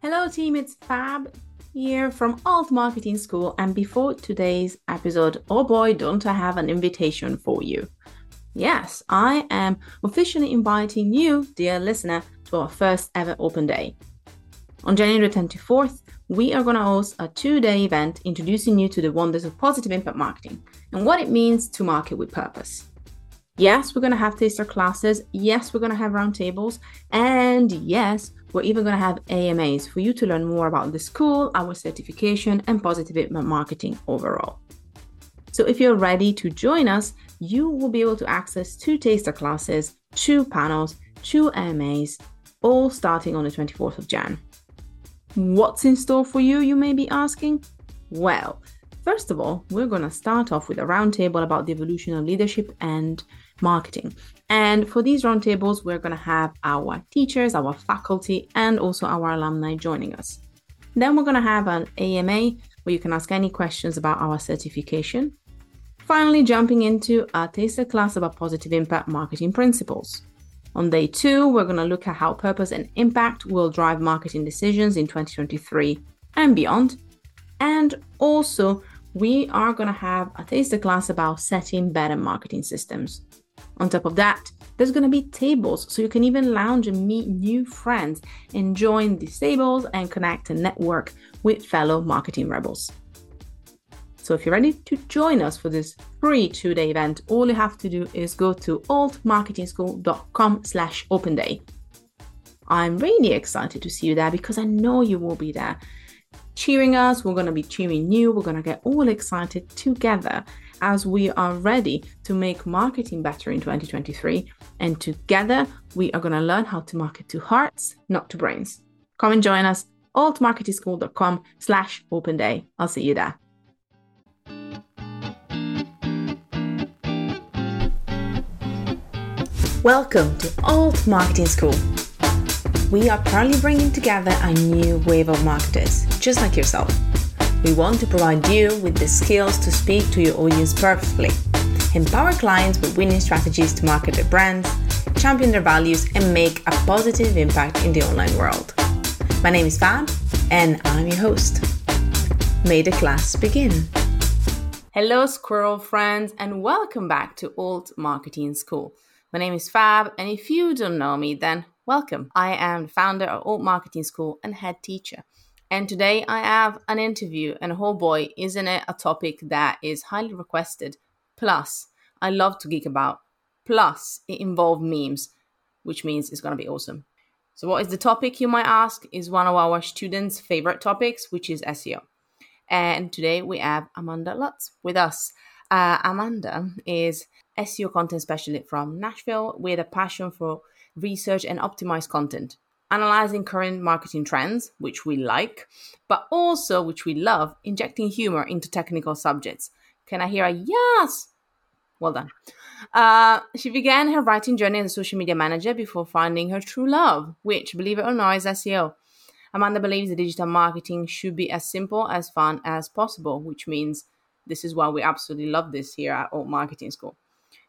Hello, team, it's Fab here from Alt Marketing School. And before today's episode, oh boy, don't I have an invitation for you! Yes, I am officially inviting you, dear listener, to our first ever open day. On January 24th, we are going to host a two day event introducing you to the wonders of positive impact marketing and what it means to market with purpose. Yes, we're going to have taster classes. Yes, we're going to have roundtables. And yes, we're even going to have AMAs for you to learn more about the school, our certification, and positive marketing overall. So if you're ready to join us, you will be able to access two taster classes, two panels, two AMAs, all starting on the 24th of Jan. What's in store for you, you may be asking? Well, first of all, we're going to start off with a roundtable about the evolution of leadership and marketing. And for these roundtables, we're going to have our teachers, our faculty, and also our alumni joining us. Then we're going to have an AMA where you can ask any questions about our certification. Finally, jumping into a taster class about positive impact marketing principles. On day two, we're going to look at how purpose and impact will drive marketing decisions in 2023 and beyond. And also, we are going to have a taster class about setting better marketing systems. On top of that, there's going to be tables so you can even lounge and meet new friends and join these tables and connect and network with fellow marketing rebels. So if you're ready to join us for this free two-day event, all you have to do is go to altmarketingschool.com slash open day. I'm really excited to see you there because I know you will be there cheering us. We're going to be cheering you. We're going to get all excited together as we are ready to make marketing better in 2023. And together, we are going to learn how to market to hearts, not to brains. Come and join us, altmarketingschool.com slash open day. I'll see you there. Welcome to Alt Marketing School. We are proudly bringing together a new wave of marketers, just like yourself we want to provide you with the skills to speak to your audience perfectly, empower clients with winning strategies to market their brands, champion their values, and make a positive impact in the online world. My name is Fab, and I'm your host. May the class begin. Hello, squirrel friends, and welcome back to Alt Marketing School. My name is Fab, and if you don't know me, then welcome. I am the founder of Alt Marketing School and head teacher. And today I have an interview, and oh boy, isn't it a topic that is highly requested? Plus, I love to geek about. Plus, it involves memes, which means it's going to be awesome. So, what is the topic, you might ask? Is one of our students' favorite topics, which is SEO. And today we have Amanda Lutz with us. Uh, Amanda is SEO content specialist from Nashville with a passion for research and optimized content analyzing current marketing trends, which we like, but also, which we love, injecting humor into technical subjects. Can I hear a yes? Well done. Uh, she began her writing journey as a social media manager before finding her true love, which, believe it or not, is SEO. Amanda believes that digital marketing should be as simple as fun as possible, which means this is why we absolutely love this here at Alt Marketing School.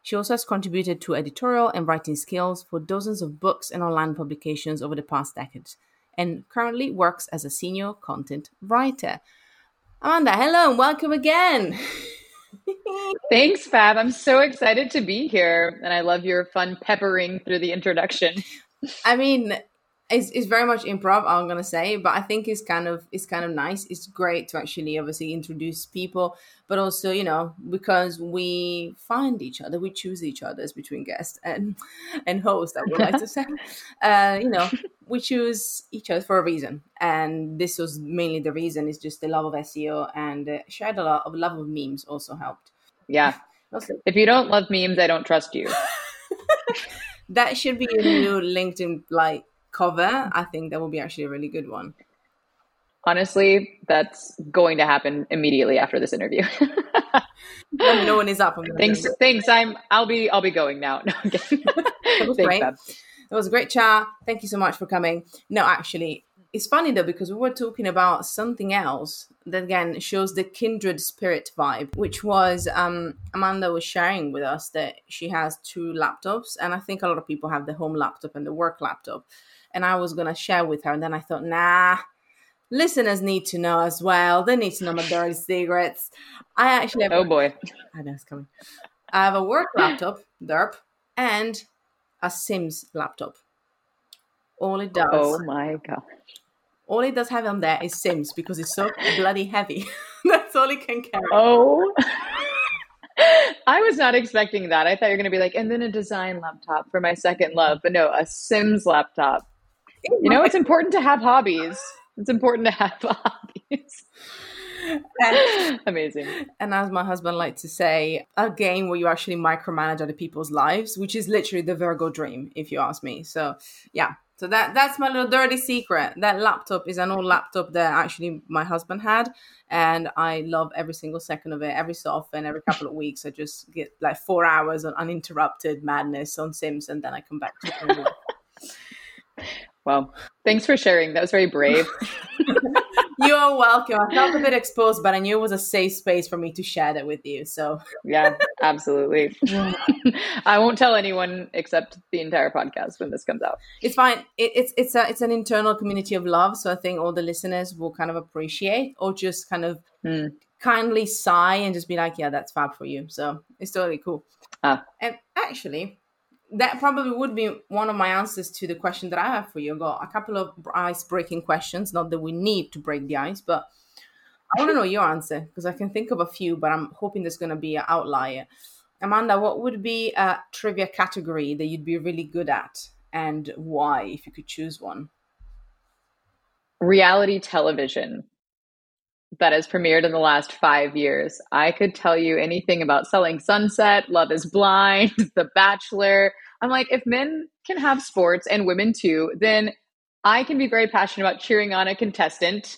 She also has contributed to editorial and writing skills for dozens of books and online publications over the past decade, and currently works as a senior content writer. Amanda, hello and welcome again. Thanks, Fab. I'm so excited to be here, and I love your fun peppering through the introduction. I mean, it's, it's very much improv i'm gonna say but i think it's kind of it's kind of nice. It's great to actually obviously introduce people but also you know because we find each other we choose each other as between guest and and host i would like to say. Uh, you know we choose each other for a reason and this was mainly the reason. Is just the love of seo and uh, shared a lot of love of memes also helped. Yeah. Also, if you don't love memes i don't trust you. That should be a new linkedin like cover, I think that will be actually a really good one. Honestly, that's going to happen immediately after this interview. no one is up. thanks, thanks. I'm. I'll be. I'll be going now. No, I'm kidding. that was great. It was a great chat. Thank you so much for coming. No, actually, it's funny though because we were talking about something else that again shows the kindred spirit vibe, which was um, Amanda was sharing with us that she has two laptops, and I think a lot of people have the home laptop and the work laptop and I was gonna share with her. And then I thought, nah, listeners need to know as well. They need to know my dirty secrets. I actually have, oh boy, I know it's coming. I have a work laptop, derp, and a Sims laptop. All it does. Oh my god. All it does have on there is Sims because it's so bloody heavy. That's all it can carry. Oh. I was not expecting that. I thought you were going to be like, and then a design laptop for my second love, but no, a Sims laptop. You know, it's important to have hobbies. It's important to have hobbies. And, Amazing. And as my husband likes to say, a game where you actually micromanage other people's lives, which is literally the Virgo dream, if you ask me. So, yeah. So that that's my little dirty secret. That laptop is an old laptop that actually my husband had, and I love every single second of it. Every so often, every couple of weeks, I just get like four hours of uninterrupted madness on Sims, and then I come back to it. Well, thanks for sharing. That was very brave. you are welcome. I felt a bit exposed, but I knew it was a safe space for me to share that with you. So, yeah, absolutely. I won't tell anyone except the entire podcast when this comes out. It's fine. It, it's it's a it's an internal community of love. So I think all the listeners will kind of appreciate or just kind of mm. kindly sigh and just be like, "Yeah, that's fab for you." So it's totally cool. Ah. And actually, that probably would be one of my answers to the question that I have for you. I've got a couple of ice breaking questions. Not that we need to break the ice, but I want to know your answer because I can think of a few, but I'm hoping there's going to be an outlier. Amanda, what would be a trivia category that you'd be really good at and why, if you could choose one? Reality television that has premiered in the last five years. I could tell you anything about Selling Sunset, Love is Blind, The Bachelor. I'm like, if men can have sports and women too, then I can be very passionate about cheering on a contestant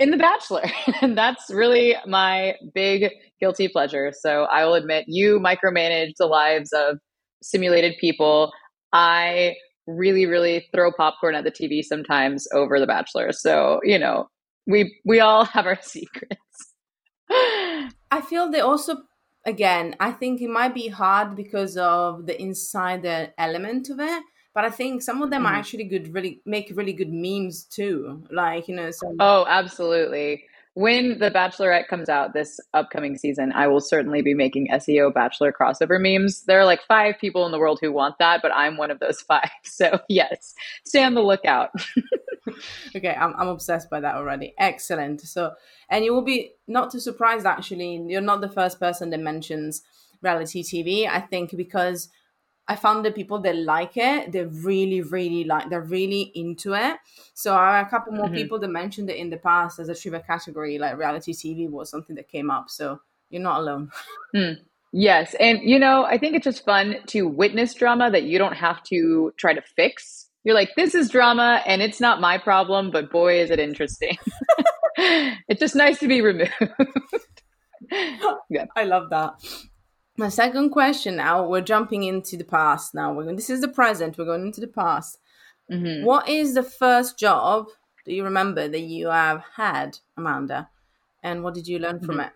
in The Bachelor. and that's really my big guilty pleasure. So I will admit, you micromanage the lives of simulated people. I really, really throw popcorn at the TV sometimes over The Bachelor. So, you know, we we all have our secrets. I feel they also again, I think it might be hard because of the insider element of it. But I think some of them mm-hmm. are actually good, really make really good memes too. Like, you know, some Oh, absolutely. When The Bachelorette comes out this upcoming season, I will certainly be making SEO Bachelor crossover memes. There are like five people in the world who want that, but I'm one of those five. So, yes, stay on the lookout. okay, I'm, I'm obsessed by that already. Excellent. So, and you will be not too surprised actually. You're not the first person that mentions reality TV. I think because I found the people that like it, they really, really like, they're really into it. So I a couple more mm-hmm. people that mentioned it in the past as a trivia category, like reality TV was something that came up. So you're not alone. Mm. Yes. And, you know, I think it's just fun to witness drama that you don't have to try to fix you're like, this is drama and it's not my problem, but boy, is it interesting. it's just nice to be removed. yeah. I love that. My second question now, we're jumping into the past now. We're going, this is the present, we're going into the past. Mm-hmm. What is the first job that you remember that you have had, Amanda? And what did you learn from mm-hmm. it?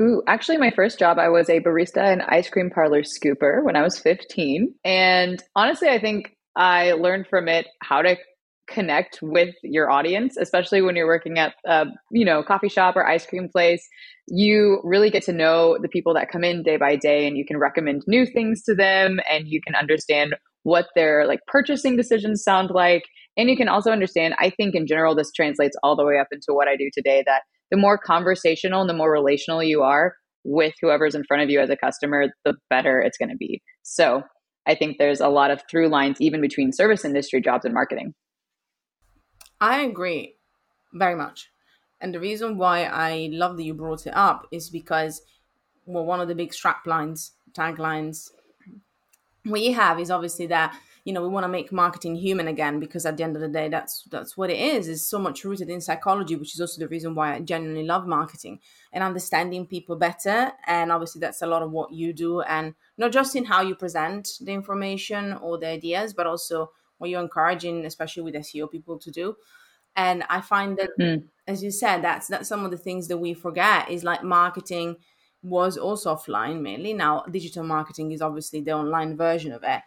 Ooh, actually, my first job, I was a barista and ice cream parlor scooper when I was 15. And honestly, I think I learned from it how to connect with your audience, especially when you're working at a you know coffee shop or ice cream place. You really get to know the people that come in day by day, and you can recommend new things to them, and you can understand what their like purchasing decisions sound like, and you can also understand. I think in general, this translates all the way up into what I do today. That the more conversational and the more relational you are with whoever's in front of you as a customer, the better it's going to be. So I think there's a lot of through lines even between service industry jobs and marketing. I agree very much. And the reason why I love that you brought it up is because well, one of the big strap lines, taglines we have is obviously that you know we want to make marketing human again because at the end of the day that's that's what it is. Is so much rooted in psychology which is also the reason why i genuinely love marketing and understanding people better. And obviously that's a lot of what you do and not just in how you present the information or the ideas but also what you're encouraging especially with seo people to do. And i find that mm. as you said that's that's some of the things that we forget is like marketing was also offline mainly. Now digital marketing is obviously the online version of it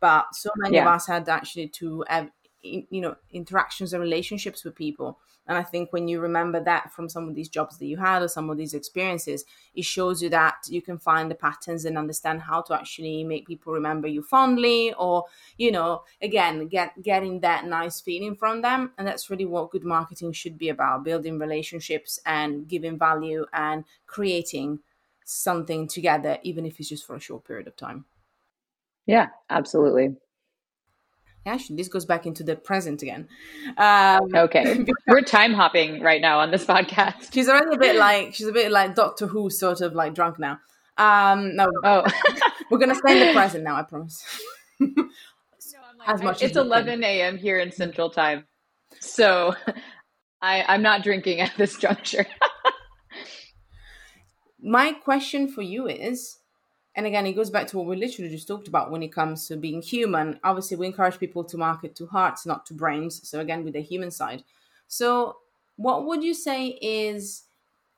but so many yeah. of us had actually to have you know interactions and relationships with people. And i think when you remember that from some of these jobs that you had or some of these experiences it shows you that you can find the patterns and understand how to actually make people remember you fondly or you know again get getting that nice feeling from them. And that's really what good marketing should be about building relationships and giving value and creating something together even if it's just for a short period of time yeah absolutely. Actually this goes back into the present again. Um, okay. We're time hopping right now on this podcast. She's already a bit like she's a bit like doctor who sort of like drunk now. Um no. Oh. We're gonna stay in the present now i promise. No, like, as much it's 11 a.m here in central time. So i i'm not drinking at this juncture. My question for you is and again, it goes back to what we literally just talked about when it comes to being human. Obviously, we encourage people to market to hearts, not to brains. So again, with the human side. So, what would you say is,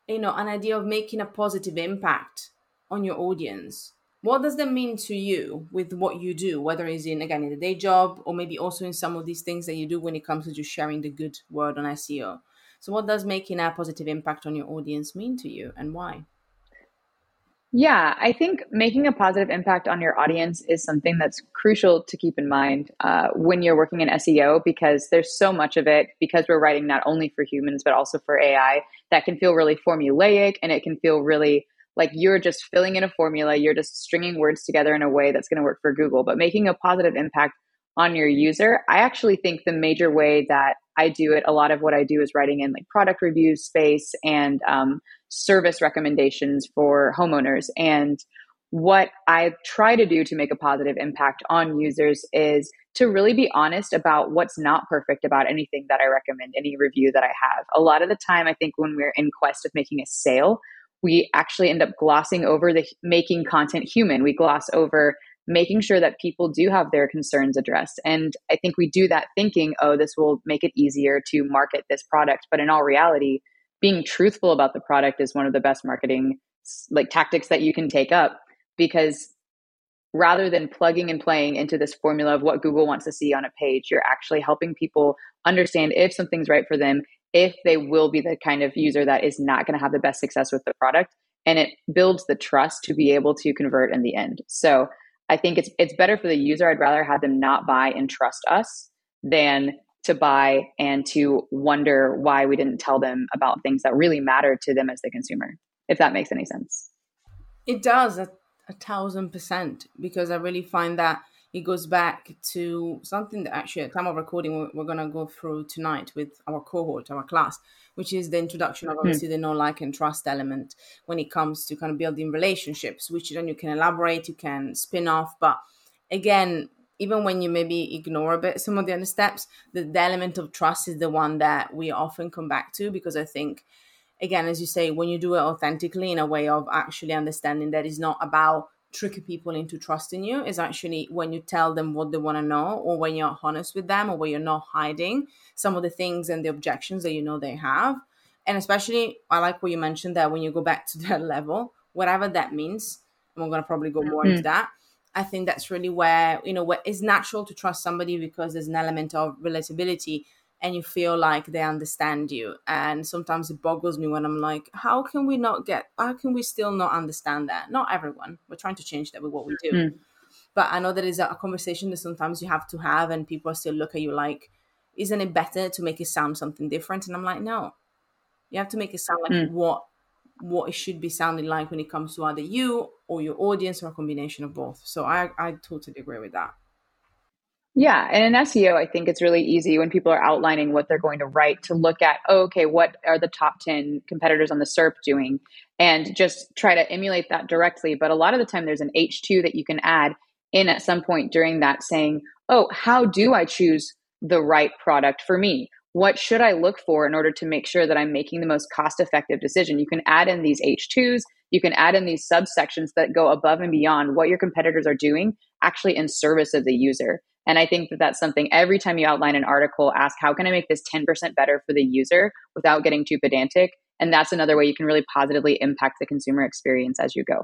you know, an idea of making a positive impact on your audience? What does that mean to you with what you do, whether it's in again in the day job or maybe also in some of these things that you do when it comes to just sharing the good word on SEO? So, what does making a positive impact on your audience mean to you, and why? Yeah, I think making a positive impact on your audience is something that's crucial to keep in mind uh, when you're working in SEO because there's so much of it because we're writing not only for humans but also for AI that can feel really formulaic and it can feel really like you're just filling in a formula, you're just stringing words together in a way that's going to work for Google. But making a positive impact on your user, I actually think the major way that I do it, a lot of what I do is writing in like product review space and um, service recommendations for homeowners. And what I try to do to make a positive impact on users is to really be honest about what's not perfect about anything that I recommend, any review that I have. A lot of the time, I think when we're in quest of making a sale, we actually end up glossing over the making content human. We gloss over making sure that people do have their concerns addressed. And I think we do that thinking, oh, this will make it easier to market this product. But in all reality, being truthful about the product is one of the best marketing like tactics that you can take up because rather than plugging and playing into this formula of what Google wants to see on a page, you're actually helping people understand if something's right for them, if they will be the kind of user that is not going to have the best success with the product. And it builds the trust to be able to convert in the end. So I think it's it's better for the user. I'd rather have them not buy and trust us than to buy and to wonder why we didn't tell them about things that really matter to them as the consumer. If that makes any sense. It does a, a thousand percent because I really find that it goes back to something that actually at time of recording we're, we're going to go through tonight with our cohort our class which is the introduction of hmm. obviously mm. the know like and trust element when it comes to kind of building relationships which then you can elaborate you can spin off but again even when you maybe ignore a bit some of the other steps the, the element of trust is the one that we often come back to because i think again as you say when you do it authentically in a way of actually understanding that it's not about tricking people into trusting you is actually when you tell them what they want to know or when you're honest with them or when you're not hiding some of the things and the objections that you know they have and especially i like what you mentioned that when you go back to that level whatever that means and we're going to probably go more mm-hmm. into that i think that's really where you know where it's natural to trust somebody because there's an element of relatability and you feel like they understand you. And sometimes it boggles me when I'm like, how can we not get, how can we still not understand that? Not everyone. We're trying to change that with what we do. Mm. But I know that is a conversation that sometimes you have to have, and people still look at you like, isn't it better to make it sound something different? And I'm like, no, you have to make it sound like mm. what what it should be sounding like when it comes to either you or your audience or a combination of both. So I, I totally agree with that. Yeah. And in SEO, I think it's really easy when people are outlining what they're going to write to look at, oh, okay, what are the top 10 competitors on the SERP doing? And just try to emulate that directly. But a lot of the time, there's an H2 that you can add in at some point during that saying, oh, how do I choose the right product for me? What should I look for in order to make sure that I'm making the most cost effective decision? You can add in these H2s, you can add in these subsections that go above and beyond what your competitors are doing, actually in service of the user. And I think that that's something every time you outline an article, ask, how can I make this 10% better for the user without getting too pedantic? And that's another way you can really positively impact the consumer experience as you go.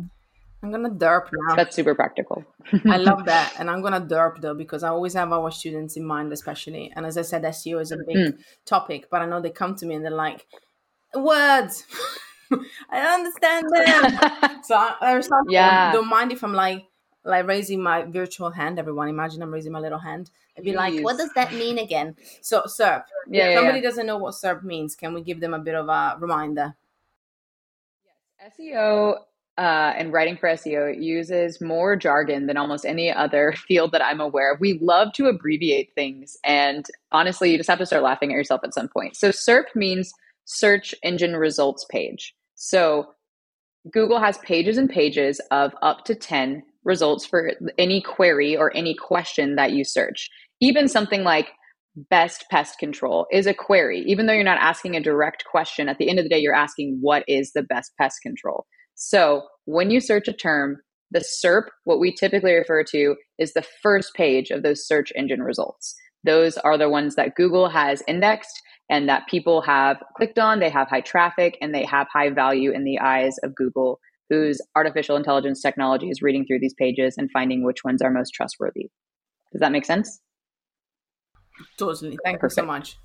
I'm gonna derp now. That's super practical. I love that. And I'm gonna derp though because I always have our students in mind, especially. And as I said, SEO is a big mm. topic, but I know they come to me and they're like, words. I understand them. so I, there's something. Yeah. Don't mind if I'm like like raising my virtual hand. Everyone, imagine I'm raising my little hand and be Jeez. like, "What does that mean again?" So SERP. Yeah, if somebody yeah. doesn't know what SERP means, can we give them a bit of a reminder? Yes, SEO uh, and writing for SEO uses more jargon than almost any other field that I'm aware of. We love to abbreviate things, and honestly, you just have to start laughing at yourself at some point. So, SERP means search engine results page. So, Google has pages and pages of up to 10 results for any query or any question that you search. Even something like best pest control is a query. Even though you're not asking a direct question, at the end of the day, you're asking what is the best pest control. So when you search a term, the SERP, what we typically refer to, is the first page of those search engine results. Those are the ones that Google has indexed and that people have clicked on. They have high traffic and they have high value in the eyes of Google, whose artificial intelligence technology is reading through these pages and finding which ones are most trustworthy. Does that make sense? Totally. Thank Perfect. you so much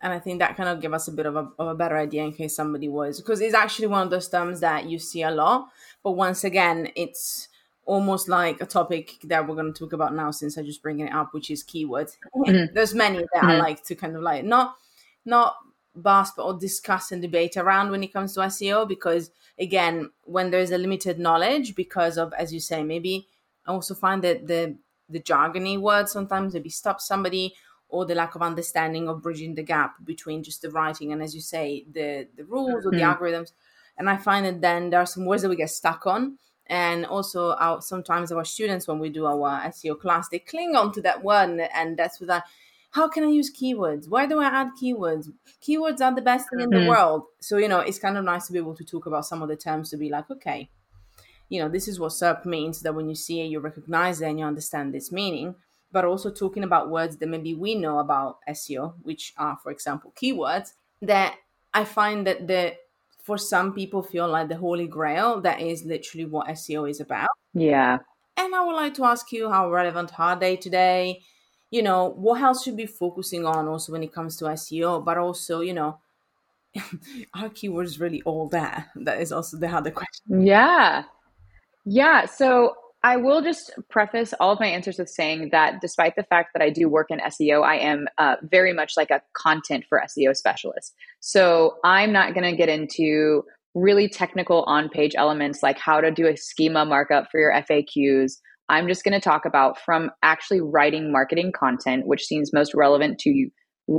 and I think that kind of give us a bit of a, of a better idea in case somebody was because it's actually one of those terms that you see a lot, but once again, it's almost like a topic that we're going to talk about now since I just bringing it up, which is keywords. Mm-hmm. There's many that mm-hmm. I like to kind of like not not basp or discuss and debate around when it comes to SEO because again, when there's a limited knowledge because of as you say, maybe I also find that the the jargony words sometimes maybe stop somebody or the lack of understanding of bridging the gap between just the writing and as you say the the rules or the mm-hmm. algorithms. And i find that then there are some words that we get stuck on. And also our, sometimes our students when we do our seo class they cling on to that word and, that's what how can i use keywords? Why do i add keywords? Keywords are the best thing in mm-hmm. the world. So you know it's kind of nice to be able to talk about some of the terms to be like okay you know this is what serp means that when you see it you recognize it and you understand its meaning but also talking about words that maybe we know about SEO, which are, for example, keywords, that I find that the for some people feel like the holy grail that is literally what SEO is about. Yeah. And I would like to ask you how relevant are they today? You know, what else should be focusing on also when it comes to SEO, but also, you know, are keywords really all there? That is also the other question. Yeah. Yeah. So I will just preface all of my answers with saying that despite the fact that I do work in SEO, I am uh, very much like a content for SEO specialist. So I'm not going to get into really technical on page elements like how to do a schema markup for your FAQs. I'm just going to talk about from actually writing marketing content, which seems most relevant to you,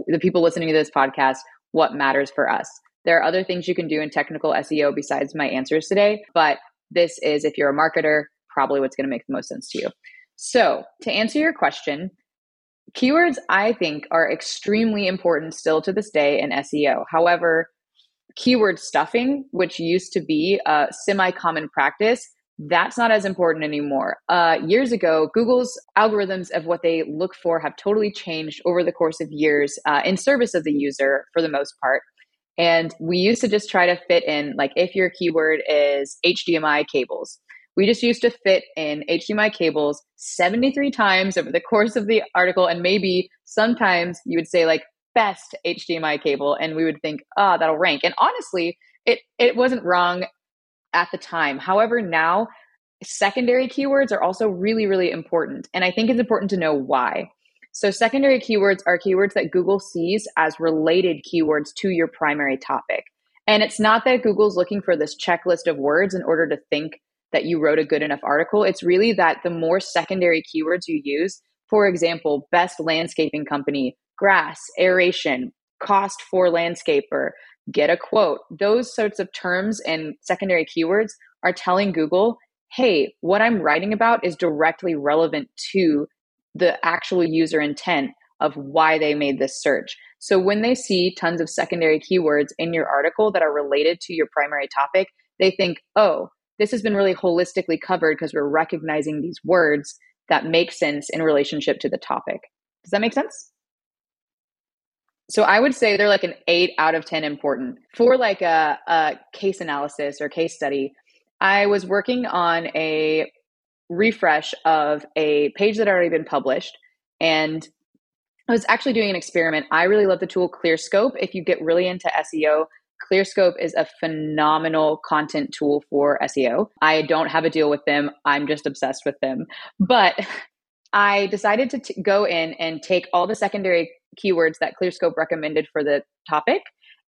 the people listening to this podcast, what matters for us. There are other things you can do in technical SEO besides my answers today, but this is if you're a marketer, probably what's going to make the most sense to you. So, to answer your question, keywords I think are extremely important still to this day in SEO. However, keyword stuffing, which used to be a semi common practice, that's not as important anymore. Uh, years ago, Google's algorithms of what they look for have totally changed over the course of years uh, in service of the user for the most part. And we used to just try to fit in, like, if your keyword is HDMI cables, we just used to fit in HDMI cables 73 times over the course of the article. And maybe sometimes you would say, like, best HDMI cable. And we would think, ah, oh, that'll rank. And honestly, it, it wasn't wrong at the time. However, now secondary keywords are also really, really important. And I think it's important to know why. So, secondary keywords are keywords that Google sees as related keywords to your primary topic. And it's not that Google's looking for this checklist of words in order to think that you wrote a good enough article. It's really that the more secondary keywords you use, for example, best landscaping company, grass, aeration, cost for landscaper, get a quote, those sorts of terms and secondary keywords are telling Google, hey, what I'm writing about is directly relevant to the actual user intent of why they made this search. So when they see tons of secondary keywords in your article that are related to your primary topic, they think, oh, this has been really holistically covered because we're recognizing these words that make sense in relationship to the topic. Does that make sense? So I would say they're like an eight out of 10 important. For like a, a case analysis or case study, I was working on a refresh of a page that had already been published. And I was actually doing an experiment. I really love the tool ClearScope. If you get really into SEO, ClearScope is a phenomenal content tool for SEO. I don't have a deal with them. I'm just obsessed with them. But I decided to t- go in and take all the secondary keywords that ClearScope recommended for the topic.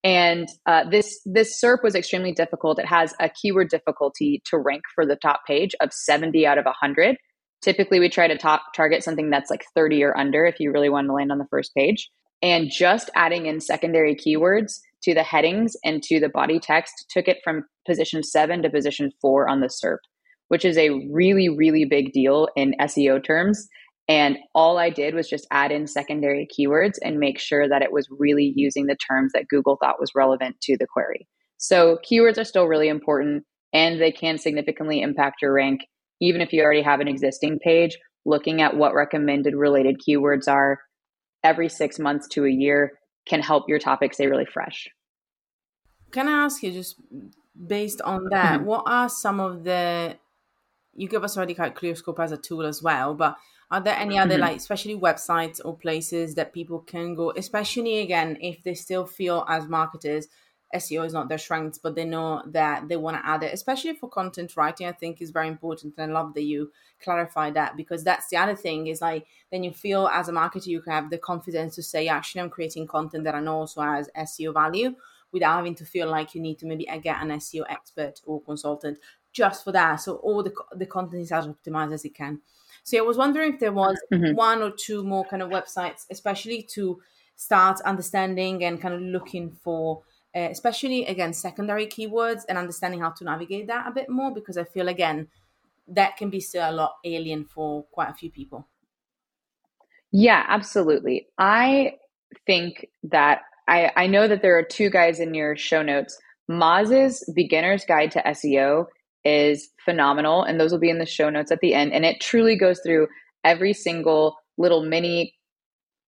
And uh, this this SERP was extremely difficult. It has a keyword difficulty to rank for the top page of 70 out of 100. Typically, we try to top, target something that's like 30 or under if you really want to land on the first page. And just adding in secondary keywords to the headings and to the body text took it from position seven to position four on the SERP, which is a really, really big deal in SEO terms. And all I did was just add in secondary keywords and make sure that it was really using the terms that Google thought was relevant to the query. So keywords are still really important and they can significantly impact your rank, even if you already have an existing page. Looking at what recommended related keywords are every six months to a year can help your topic stay really fresh. Can I ask you, just based on that, mm-hmm. what are some of the you give us already like ClearScope as a tool as well, but are there any other mm-hmm. like especially websites or places that people can go, especially again if they still feel as marketers SEO is not their strength, but they know that they want to add it, especially for content writing. I think is very important, and I love that you clarify that because that's the other thing is like then you feel as a marketer you can have the confidence to say actually I'm creating content that I know also has SEO value without having to feel like you need to maybe get an SEO expert or consultant just for that. So all the the content is as optimized as it can. So I was wondering if there was mm-hmm. one or two more kind of websites, especially to start understanding and kind of looking for, uh, especially again, secondary keywords and understanding how to navigate that a bit more because I feel again that can be still a lot alien for quite a few people. Yeah, absolutely. I think that I, I know that there are two guys in your show notes. Moz's Beginner's Guide to SEO is phenomenal. And those will be in the show notes at the end. And it truly goes through every single little mini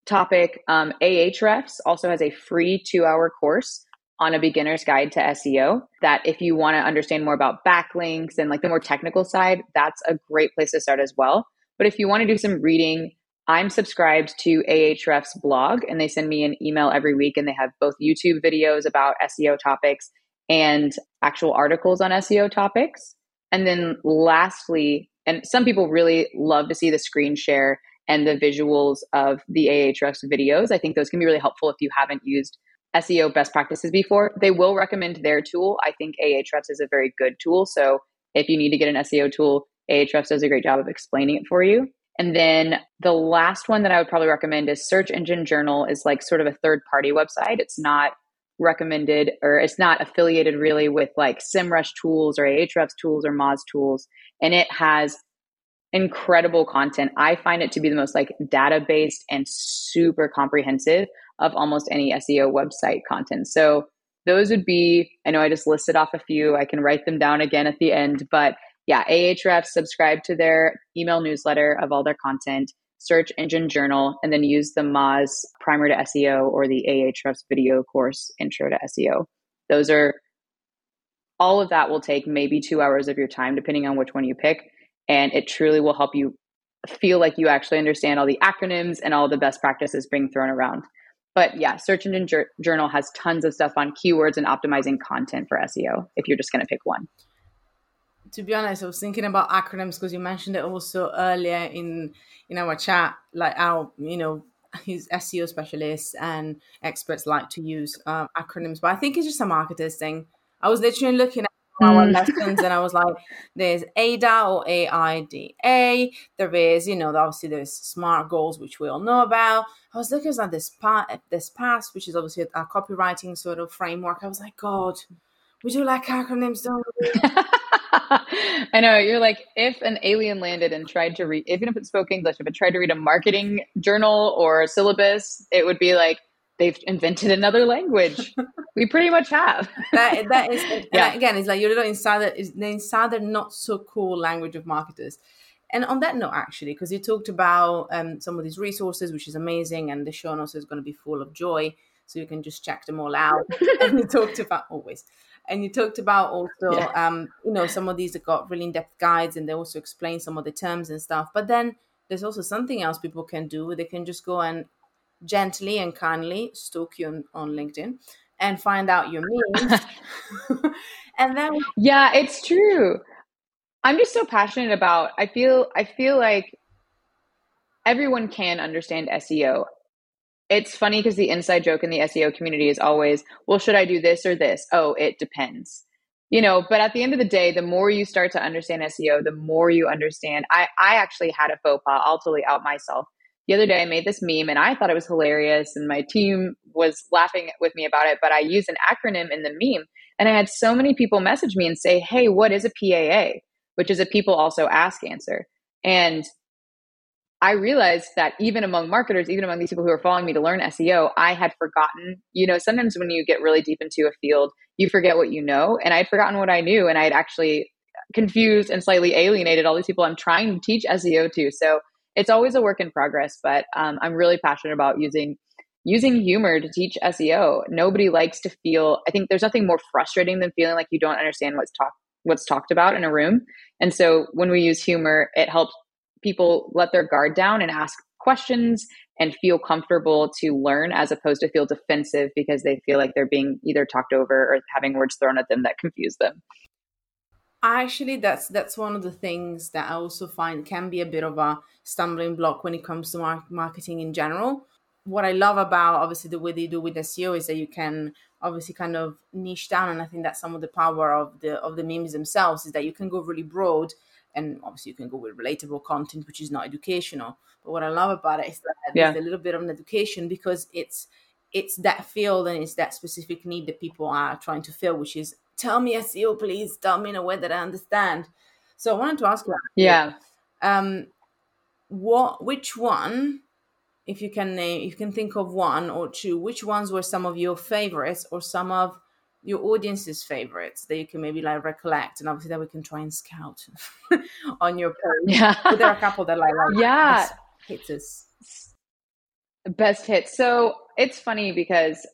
topic. Um, Ahrefs also has a free two hour course on a beginner's guide to SEO that if you want to understand more about backlinks and like the more technical side, that's a great place to start as well. But if you want to do some reading, I'm subscribed to Ahrefs blog and they send me an email every week and they have both YouTube videos about SEO topics and actual articles on SEO topics. And then lastly, and some people really love to see the screen share and the visuals of the Ahrefs videos. I think those can be really helpful if you haven't used SEO best practices before. They will recommend their tool. I think Ahrefs is a very good tool. So if you need to get an SEO tool, Ahrefs does a great job of explaining it for you. And then the last one that I would probably recommend is Search Engine Journal is like sort of a third party website. It's not recommended or it's not affiliated really with like SEMrush tools or Ahrefs tools or Moz tools. And it has incredible content. I find it to be the most like data based and super comprehensive of almost any SEO website content. So those would be, I know I just listed off a few. I can write them down again at the end, but yeah, Ahrefs subscribe to their email newsletter of all their content search engine journal, and then use the Moz primer to SEO or the Ahrefs video course intro to SEO. Those are all of that will take maybe two hours of your time, depending on which one you pick. And it truly will help you feel like you actually understand all the acronyms and all the best practices being thrown around. But yeah, Search Engine Journal has tons of stuff on keywords and optimizing content for SEO if you're just going to pick one to be honest, I was thinking about acronyms because you mentioned it also earlier in in our chat, like our you know his SEO specialists and experts like to use um, acronyms, but I think it's just a marketer's thing. I was literally looking at our mm. lessons and I was like, there's ADA or AIDA. There is, you know, obviously there's SMART goals, which we all know about. I was looking at this part, this PAS, which is obviously a copywriting sort of framework. I was like, God, we do like acronyms, don't we? I know. You're like, if an alien landed and tried to read, even if it spoke English, if it tried to read a marketing journal or syllabus, it would be like, they've invented another language. we pretty much have. that, that is, yeah. again, it's like you're little inside the, the inside the not so cool language of marketers. And on that note, actually, because you talked about um, some of these resources, which is amazing, and the show notes is going to be full of joy, so you can just check them all out. and you talked about always and you talked about also Yeah. um, you know some of these have got really in-depth guides and they also explain some of the terms and stuff but then there's also something else people can do they can just go and gently and kindly stalk you on, on linkedin and find out your means. and then Yeah, it's true. I'm just so passionate about I feel I feel like everyone can understand SEO. It's funny because the inside joke in the SEO community is always, well, should I do this or this? Oh, it depends. You know, but at the end of the day, the more you start to understand SEO, the more you understand. I, I actually had a faux pas. I'll totally out myself. The other day, I made this meme and I thought it was hilarious, and my team was laughing with me about it. But I used an acronym in the meme, and I had so many people message me and say, Hey, what is a PAA? Which is a people also ask answer. And I realized that even among marketers, even among these people who are following me to learn SEO, I had forgotten, you know, sometimes when you get really deep into a field, you forget what you know. And I'd forgotten what I knew. And I'd actually confused and slightly alienated all these people I'm trying to teach SEO to. So it's always a work in progress, but um, I'm really passionate about using using humor to teach SEO. Nobody likes to feel I think there's nothing more frustrating than feeling like you don't understand what's talked what's talked about in a room. And so when we use humor, it helps people let their guard down and ask questions and feel comfortable to learn as opposed to feel defensive because they feel like they're being either talked over or having words thrown at them that confuse them. Actually, that's that's one of the things that I also find can be a bit of a stumbling block when it comes to mar- marketing in general. What I love about obviously the way they do with SEO is that you can obviously kind of niche down, and I think that's some of the power of the of the memes themselves is that you can go really broad, and obviously you can go with relatable content, which is not educational. But what I love about it is that Yeah. there's a little bit of an education because it's it's that field and it's that specific need that people are trying to fill, which is tell me SEO, please. Tell me in a way that I understand. So I wanted to ask you, Yeah. um, what, which one, if you can name, if you can think of one or two, which ones were some of your favorites or some of your audience's favorites that you can maybe like recollect, and obviously that we can try and scout on your page. Yeah. But there are a couple that like, like Yeah. hitters. Best hit. So it's funny because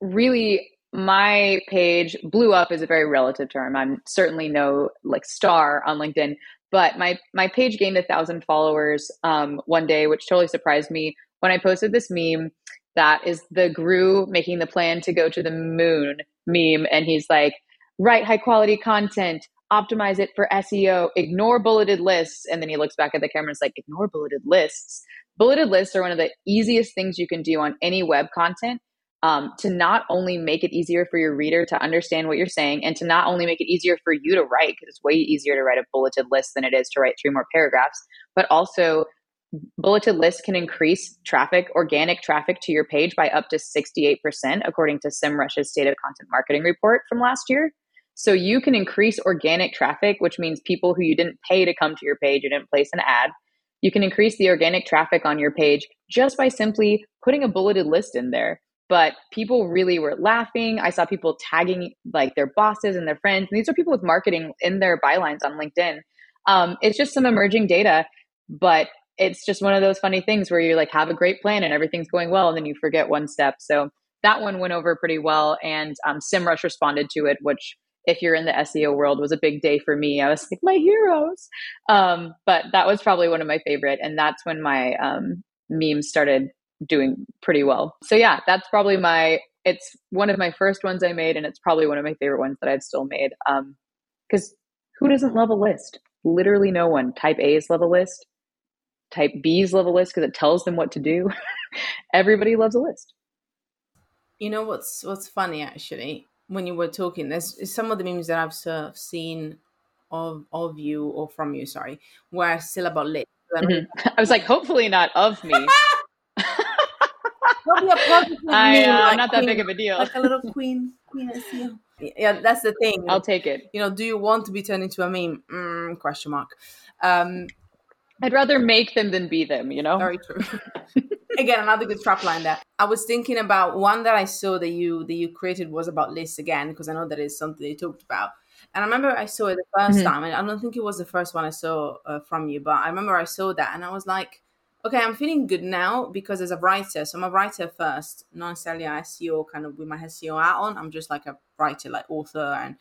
really my page blew up is a very relative term. I'm certainly no like star on LinkedIn, but my my page gained a thousand followers um, one day, which totally surprised me when I posted this meme that is the Gru making the plan to go to the moon meme, and he's like, write high quality content, optimize it for SEO, ignore bulleted lists, and then he looks back at the camera and is like, ignore bulleted lists. Bulleted lists are one of the easiest things you can do on any web content um, to not only make it easier for your reader to understand what you're saying and to not only make it easier for you to write, because it's way easier to write a bulleted list than it is to write three more paragraphs, but also bulleted lists can increase traffic, organic traffic to your page by up to 68%, according to SEMrush's State of Content Marketing report from last year. So you can increase organic traffic, which means people who you didn't pay to come to your page, you didn't place an ad. You can increase the organic traffic on your page just by simply putting a bulleted list in there. But people really were laughing. I saw people tagging like their bosses and their friends. And these are people with marketing in their bylines on LinkedIn. Um, it's just some emerging data, but it's just one of those funny things where you like have a great plan and everything's going well, and then you forget one step. So that one went over pretty well, and um, SEMrush responded to it, which if you're in the SEO world was a big day for me. I was like my heroes, um, but that was probably one of my favorite, and that's when my um, memes started doing pretty well. So yeah, that's probably my. It's one of my first ones I made, and it's probably one of my favorite ones that I've still made. Because who doesn't love a list? Literally no one. Type A's love a list. Type B's love a list because it tells them what to do. Everybody loves a list. You know what's what's funny actually when you were talking. There's some of the memes that I've sort of seen of of you or from you, sorry, were still about lit. Mhm. I was like, hopefully not of me. There'll a positive I, meme, uh, like I'm not that queen- big of a deal. like a little queen, queen SEO. Yeah, that's the thing. I'll take it. you know, do you want to be turned into a meme? Mm, question mark. Um, I'd rather make them than be them, you know? very true. Again, another good trap line there. I was thinking about one that I saw that you that you created was about lists again because I know that is something you talked about. And I remember I saw it the 1st Mhm. time, and I don't think it was the first one I saw uh, from you, but I remember I saw that, and I was like, okay, I'm feeling good now because as a writer, so I'm a writer first, not necessarily a SEO kind of with my SEO hat on. I'm just like a writer, like author. And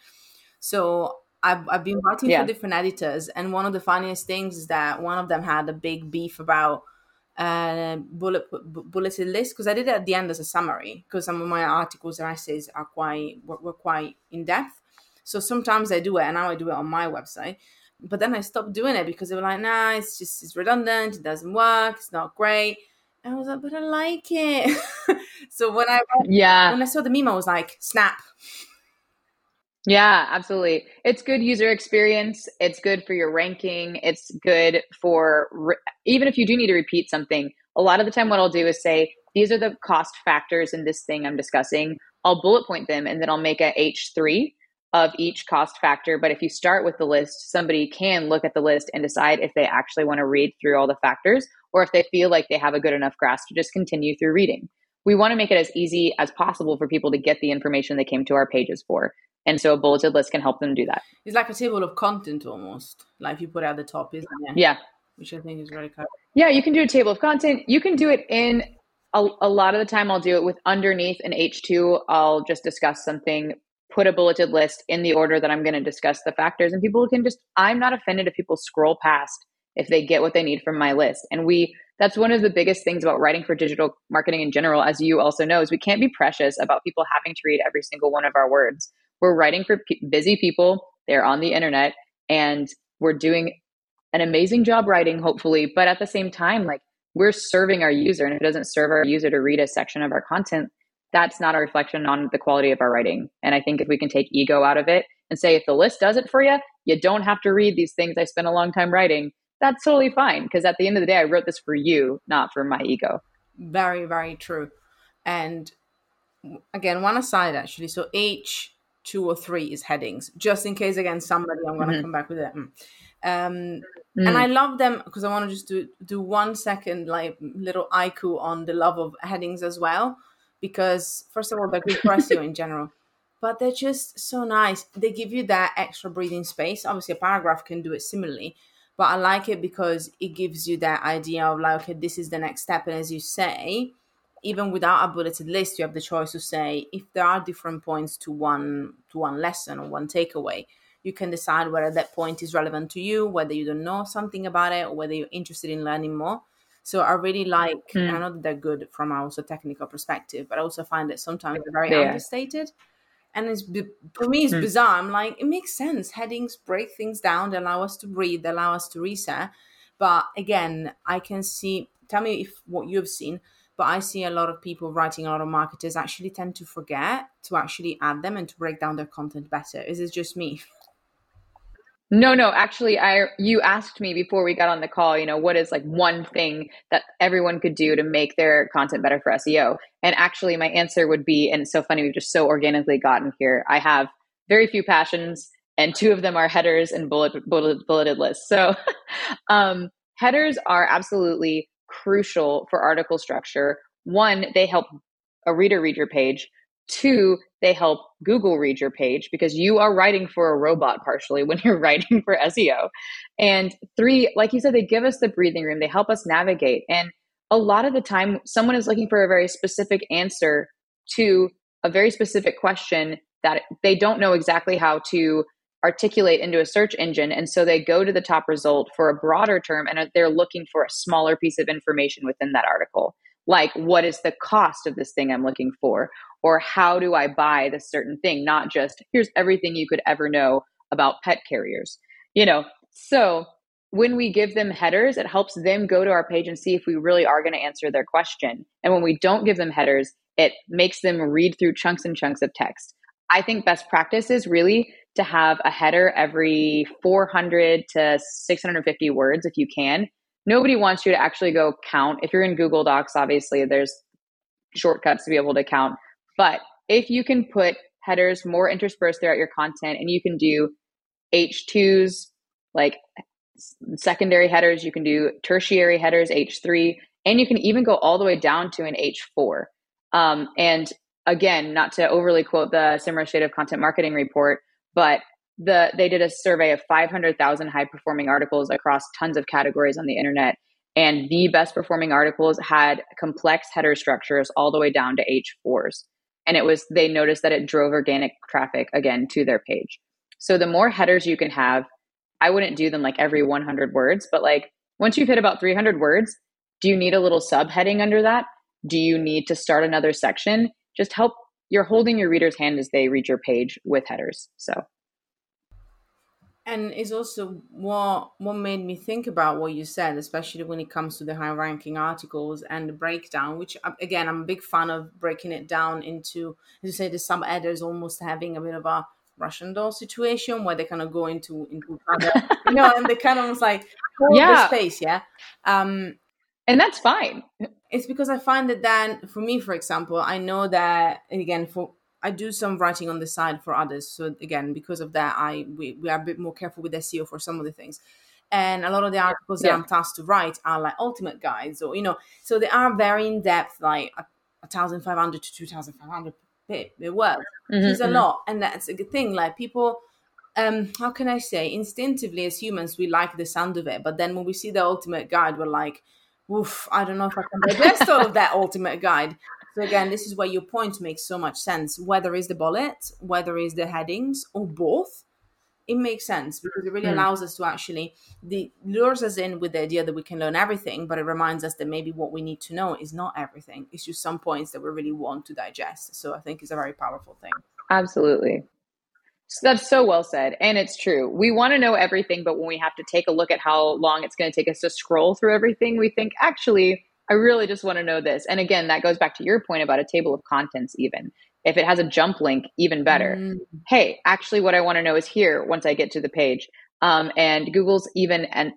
so I've, I've been writing yeah. for different editors. And one of the funniest things is that one of them had a big beef about uh, bullet bulleted list because I did it at the end as a summary because some of my articles and essays are quite were, were quite in depth. So sometimes I do it, and now I do it on my website but then I stopped doing it because they were like, nah, it's just it's redundant, it doesn't work, it's not great. And I was like, but I like it. so when I yeah when I saw the meme, I was like, snap. Yeah, absolutely. It's good user experience. It's good for your ranking. It's good for re- even if you do need to repeat something. A lot of the time, what I'll do is say, these are the cost factors in this thing I'm discussing. I'll bullet point them and then I'll make a H3 of each cost factor. But if you start with the list, somebody can look at the list and decide if they actually want to read through all the factors or if they feel like they have a good enough grasp to just continue through reading. We want to make it as easy as possible for people to get the information they came to our pages for. And so a bulleted list can help them do that. It's like a table of content almost, like if you put at the top, isn't it? Yeah. Which I think is very clever. Yeah, you can do a table of content. You can do it in a, a lot of the time I'll do it with underneath an H2. I'll just discuss something put a bulleted list in the order that I'm going to discuss the factors. And people can just, I'm not offended if people scroll past if they get what they need from my list. And we, that's one of the biggest things about writing for digital marketing in general, as you also know, is we can't be precious about people having to read every single one of our words. We're writing for p- busy people, they're on the internet, and we're doing an amazing job writing, hopefully. But at the same time, like we're serving our user. And if it doesn't serve our user to read a section of our content, that's not a reflection on the quality of our writing. And I think if we can take ego out of it and say, if the list does it for you, you don't have to read these things I spent a long time writing, that's totally fine. Because at the end of the day, I wrote this for you, not for my ego. Very, very true. And again, one aside actually. So H two or three is headings, just in case again somebody I'm going to mm-hmm. come back with it. Mm. Um, mm. And I love them because I want to just do do one second like little haiku on the love of headings as well because first of all they're good for in general, but they're just so nice. They give you that extra breathing space. Obviously, a paragraph can do it similarly, but I like it because it gives you that idea of like, okay, this is the next step. And as you say, even without a bulleted list, you have the choice to say if there are different points to one to one lesson or one takeaway. You can decide whether that point is relevant to you, whether you don't know something about it, or whether you're interested in learning more. So I really like, mm. I know that they're good from also technical perspective, but I also find that sometimes they're very yeah. understated. And it's for me, it's mm. bizarre. I'm like, it makes sense. Headings break things down, they allow us to breathe, they allow us to reset. But again, I can see. Tell me if what you've seen. But I see a lot of people writing, a lot of marketers actually tend to forget to actually add them and to break down their content better. Is this just me? No, no, actually I you asked me before we got on the call, you know, what is like one thing that everyone could do to make their content better for SEO? And actually my answer would be and it's so funny we've just so organically gotten here. I have very few passions and two of them are headers and bullet, bullet bulleted lists. So um, headers are absolutely crucial for article structure. One, they help a reader read your page. Two, they help Google read your page because you are writing for a robot partially when you're writing for SEO. And three, like you said, they give us the breathing room, they help us navigate. And a lot of the time, someone is looking for a very specific answer to a very specific question that they don't know exactly how to articulate into a search engine. And so they go to the top result for a broader term and they're looking for a smaller piece of information within that article. Like, what is the cost of this thing I'm looking for? or how do I buy this certain thing? Not just here's everything you could ever know about pet carriers, you know? So when we give them headers, it helps them go to our page and see if we really are going to answer their question. And when we don't give them headers, it makes them read through chunks and chunks of text. I think best practice is really to have a header every 400 to 650 words if you can. Nobody wants you to actually go count. If you're in Google Docs, obviously there's shortcuts to be able to count. But if you can put headers more interspersed throughout your content and you can do H2s, like secondary headers, you can do tertiary headers, H3, and you can even go all the way down to an H4. Um, and again, not to overly quote the SEMrush State of Content Marketing report, but the they did a survey of 500,000 high performing articles across tons of categories on the internet. And the best performing articles had complex header structures all the way down to H4s. And it was, they noticed that it drove organic traffic again to their page. So the more headers you can have, I wouldn't do them like every 100 words, but like once you've hit about 300 words, do you need a little subheading under that? Do you need to start another section? Just help, you're holding your reader's hand as they read your page with headers. So and it's also what what made me think about what you said especially when it comes to the high ranking articles and the breakdown which uh, again i'm a big fan of breaking it down into as you say the sub editors almost having a bit of a russian doll situation where they kind of go into into other, you know and they kind of like yeah space yeah um and that's fine it's because i find that then for me for example i know that again for I do some writing on the side for others. So again, because of that, I we, we are a bit more careful with SEO for some of the things. And a lot of the articles yeah. that I'm tasked to write are like ultimate guides, or you know, so they are very in depth, like a, a thousand five hundred to two thousand five hundred words. Mm-hmm, it's a mm-hmm. lot, and that's a good thing. Like people, um, how can I say, instinctively as humans, we like the sound of it, but then when we see the ultimate guide, we're like, oof, I don't know if I can digest all of that ultimate guide. So again, this is where your point makes so much sense. Whether it's the bullet, whether it's the headings, or both, it makes sense because it really mm. allows us to actually the lures us in with the idea that we can learn everything, but it reminds us that maybe what we need to know is not everything. It's just some points that we really want to digest. So I think it's a very powerful thing. Absolutely. So that's so well said. And it's true. We want to know everything, but when we have to take a look at how long it's going to take us to scroll through everything, we think, actually, I really just want to know this. And again, that goes back to your point about a table of contents, even. If it has a jump link, even better. Mm. Hey, actually, what I want to know is here once I get to the page. Um, and Google's even and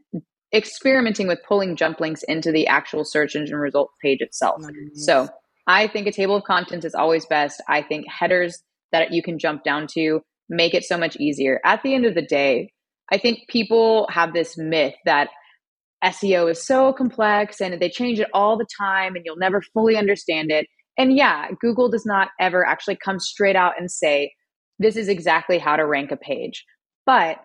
experimenting with pulling jump links into the actual search engine results page itself. Nice. So I think a table of contents is always best. I think headers that you can jump down to make it so much easier. At the end of the day, I think people have this myth that SEO is so complex and they change it all the time and you'll never fully understand it. And yeah, Google does not ever actually come straight out and say, this is exactly how to rank a page. But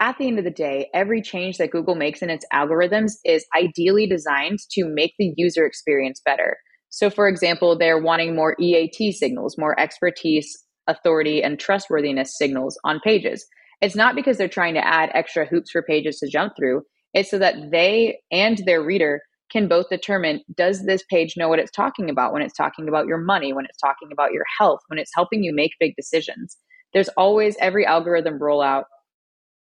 at the end of the day, every change that Google makes in its algorithms is ideally designed to make the user experience better. So, for example, they're wanting more EAT signals, more expertise, authority, and trustworthiness signals on pages. It's not because they're trying to add extra hoops for pages to jump through. It's so that they and their reader can both determine does this page know what it's talking about when it's talking about your money, when it's talking about your health, when it's helping you make big decisions. There's always every algorithm rollout,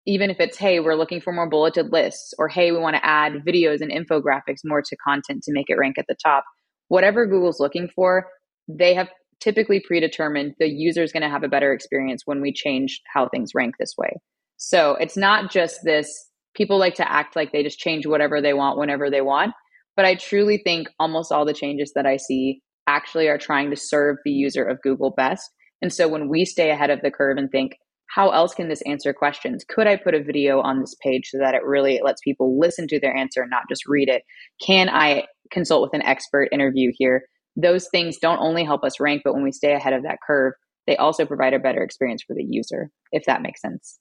even if it's, hey, we're looking for more bulleted lists, or hey, we want to add videos and infographics more to content to make it rank at the top. Whatever Google's looking for, they have typically predetermined the user is going to have a better experience when we change how things rank this way. So it's not just this people like to act like they just change whatever they want whenever they want. But I truly think almost all the changes that I see actually are trying to serve the user of Google best. And so when we stay ahead of the curve and think, how else can this answer questions? Could I put a video on this page so that it really lets people listen to their answer and not just read it? Can I consult with an expert interview here? Those things don't only help us rank, but when we stay ahead of that curve, they also provide a better experience for the user, if that makes sense.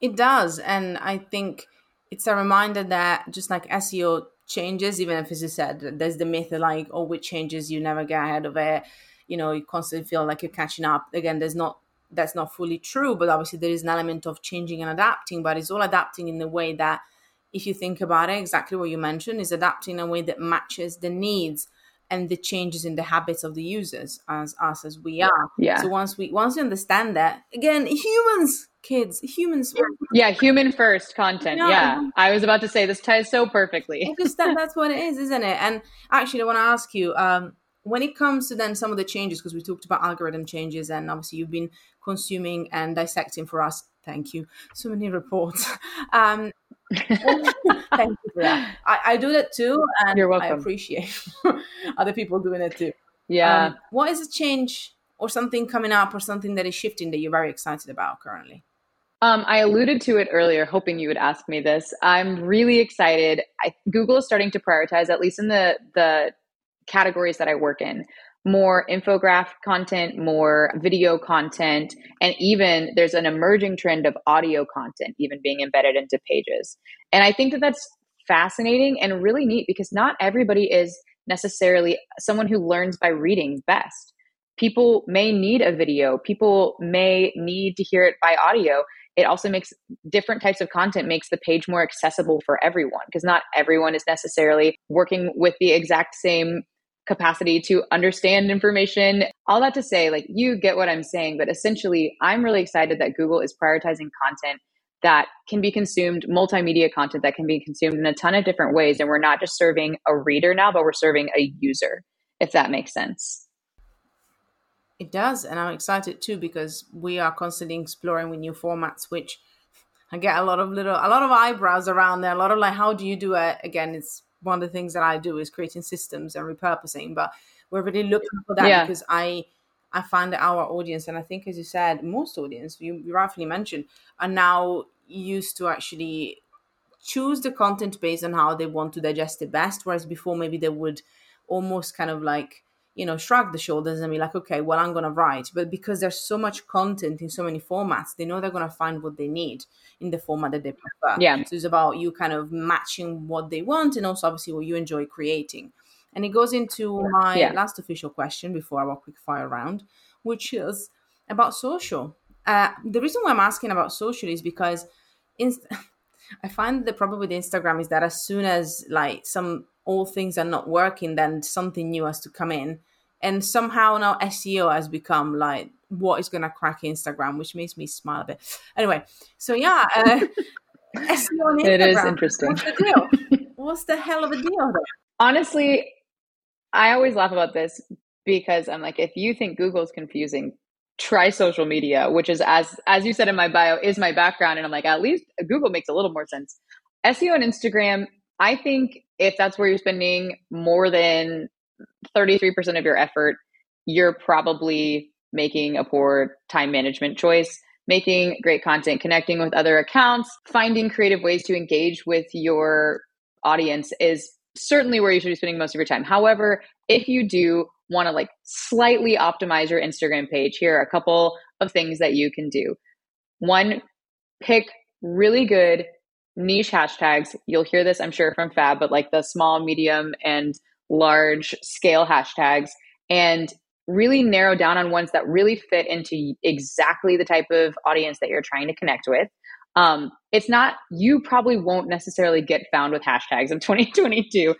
It does. And I think it's a reminder that just like SEO changes, even if, as you said, there's the myth that like, oh, with changes, you never get ahead of it. You know, you constantly feel like you're catching up. Again, there's not, that's not fully true, but obviously there is an element of changing and adapting, but it's all adapting in the way that, if you think about it, exactly what you mentioned is adapting in a way that matches the needs and the changes in the habits of the users as us as we are. Yeah. So once we once we understand that, again, humans, kids, humans. Yeah, human first content. Yeah. yeah. I was about to say this ties so perfectly. because that, that's what it is, isn't it? And actually, I want to ask you. Um, when it comes to then some of the changes, because we talked about algorithm changes, and obviously you've been consuming and dissecting for us. Thank you. So many reports. Um, Thank you for that. I, I, do that too, and You're welcome. I appreciate other people doing it too. Yeah. Um, what is a change or something coming up or something that is shifting that you're very excited about currently? Um, I alluded to it earlier, hoping you would ask me this. I'm really excited. I, Google is starting to prioritize, at least in the the categories that I work in, more infographic content, more video content, and even there's an emerging trend of audio content even being embedded into pages. And I think that that's fascinating and really neat because not everybody is necessarily someone who learns by reading best. People may need a video, people may need to hear it by audio. It also makes different types of content makes the page more accessible for everyone because not everyone is necessarily working with the exact same capacity to understand information. All that to say, like, you get what I'm saying, but essentially, I'm really excited that Google is prioritizing content that can be consumed, multimedia content that can be consumed in a ton of different ways. And we're not just serving a reader now, but we're serving a user, if that makes sense. It does. And I'm excited too because we are constantly exploring with new formats, which I get a lot of little, a lot of eyebrows around there. A lot of like, how do you do it? Again, it's one of the things that I do is creating systems and repurposing. But we're really looking for that yeah. because I I find that our audience, and I think as you said, most audience you, you rightfully mentioned, are now used to actually choose the content based on how they want to digest it best. Whereas before maybe they would almost kind of like you know shrug the shoulders and be like okay well i'm going to write. But because there's so much content in so many formats they know they're going to find what they need in the format that they prefer. Yeah. So it's about you kind of matching what they want and also obviously what you enjoy creating. And it goes into my yeah. last official question before our quick fire round which is about social. Uh, the reason why i'm asking about social is because inst- i find the problem with instagram is that as soon as like some all things are not working, then something new has to come in. And somehow now SEO has become like what is going to crack Instagram, which makes me smile a bit. Anyway, so yeah, uh, SEO on Instagram. It is interesting. What's the deal? What's the hell of a deal? Honestly, I always laugh about this because I'm like, if you think Google's confusing, try social media, which is as as you said in my bio, is my background. And I'm like, at least Google makes a little more sense. SEO and Instagram, I think if that's where you're spending more than 33% of your effort, you're probably making a poor time management choice. Making great content, connecting with other accounts, finding creative ways to engage with your audience is certainly where you should be spending most of your time. However, if you do want to like slightly optimize your Instagram page, here are a couple of things that you can do. One, pick really good niche hashtags. You'll hear this, I'm sure, from Fab, but like the small, medium, and large scale hashtags, and really narrow down on ones that really fit into exactly the type of audience that you're trying to connect with. Um, it's not, you probably won't necessarily get found with hashtags in 2022,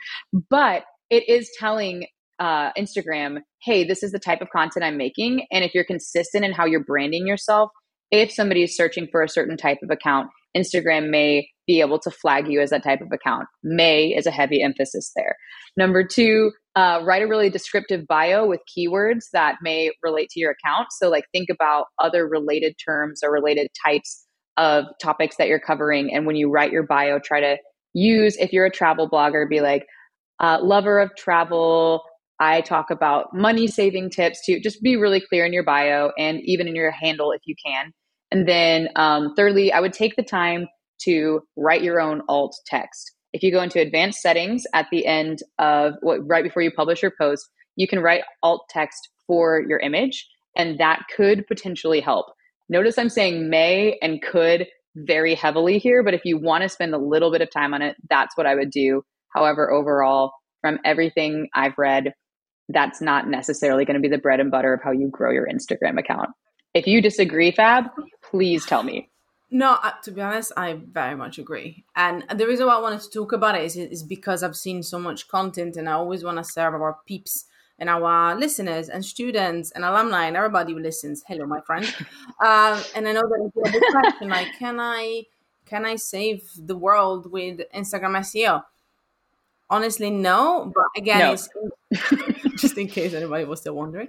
but it is telling uh, Instagram, hey, this is the type of content I'm making. And if you're consistent in how you're branding yourself, if somebody is searching for a certain type of account, Instagram may be able to flag you as that type of account. May is a heavy emphasis there. Number two, uh, write a really descriptive bio with keywords that may relate to your account. So, like, think about other related terms or related types of topics that you're covering. And when you write your bio, try to use, if you're a travel blogger, be like, uh, lover of travel. I talk about money saving tips to just be really clear in your bio and even in your handle if you can. And then, um, thirdly, I would take the time to write your own alt text. If you go into advanced settings at the end of what, right before you publish your post, you can write alt text for your image, and that could potentially help. Notice I'm saying may and could very heavily here, but if you want to spend a little bit of time on it, that's what I would do. However, overall, from everything I've read, that's not necessarily going to be the bread and butter of how you grow your Instagram account. If you disagree, Fab, please tell me. No, uh, to be honest, I very much agree. And the reason why I wanted to talk about it is, is because I've seen so much content and I always want to serve our peeps and our listeners and students and alumni and everybody who listens. Hello, my friend. um, and I know that it's a big question like, can I can I save the world with Instagram SEO? Honestly, no. But again, no. it's just in case anybody was still wondering.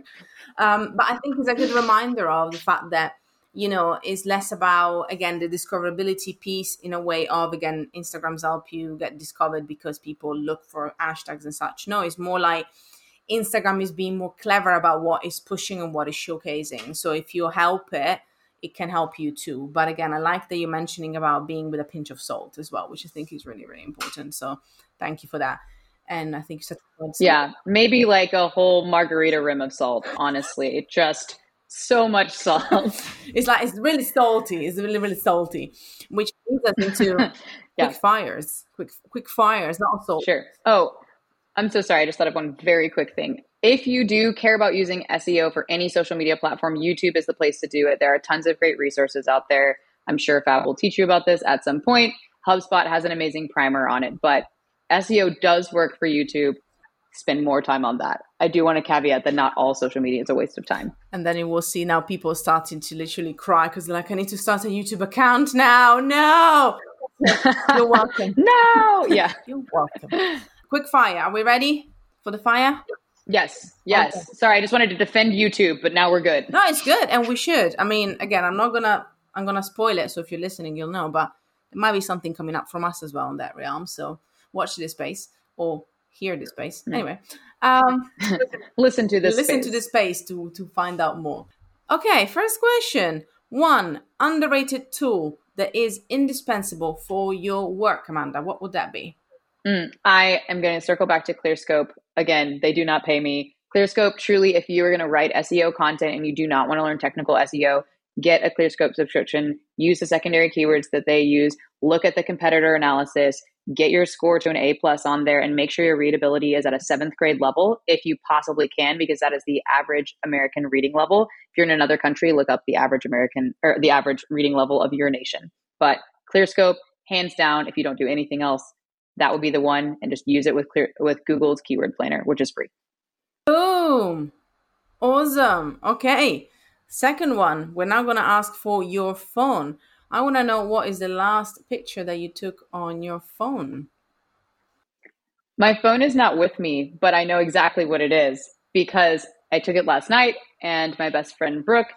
Um, but I think it's a good reminder of the fact that you know is less about again the discoverability piece in a way of again instagrams help you get discovered because people look for hashtags and such. No it's more like instagram is being more clever about what is pushing and what is showcasing. So if you help it it can help you too. But again i like that you're mentioning about being with a pinch of salt as well which i think is really really important. So thank you for that. And i think yeah maybe like a whole margarita rim of salt honestly. It just so much salt. it's like it's really salty. It's really really salty, which leads us into Yeah. quick fires, quick quick fires, not assault. Sure. Oh, I'm so sorry. I just thought of one very quick thing. If you do care about using SEO for any social media platform, YouTube is the place to do it. There are tons of great resources out there. I'm sure Fab will teach you about this at some point. HubSpot has an amazing primer on it, but SEO does work for YouTube. Spend more time on that. I do want to caveat that not all social media is a waste of time. And then you will see now people starting to literally cry because like, I need to start a YouTube account now. No. You're welcome. no. Yeah. You're welcome. Quick fire. Are we ready for the fire? Yes. Yes. Okay. Sorry, I just wanted to defend YouTube, but now we're good. No, it's good, and we should. I mean, again, I'm not gonna I'm gonna spoil it, so if you're listening, you'll know. But there might be something coming up from us as well in that realm. So watch this space or hear this space. Anyway, um, listen to this. Listen space. to this space to to find out more. Okay, first question. One underrated tool that is indispensable for your work, Amanda. What would that be? Mm, I am going to circle back to ClearScope. Again, they do not pay me. ClearScope, truly, if you are going to write SEO content and you do not want to learn technical SEO, get a ClearScope subscription, use the secondary keywords that they use, look at the competitor analysis, get your score to an A plus on there, and make sure your readability is at a seventh grade level if you possibly can, because that is the average American reading level. If you're in another country, look up the average American or the average reading level of your nation. But ClearScope, hands down, if you don't do anything else, that would be the one, and just use it with clear with Google's keyword planner, which is free. Boom! Awesome. Okay. Second one, we're now going to ask for your phone. I want to know what is the last picture that you took on your phone? My phone is not with me, but I know exactly what it is because I took it last night and my best friend Brooke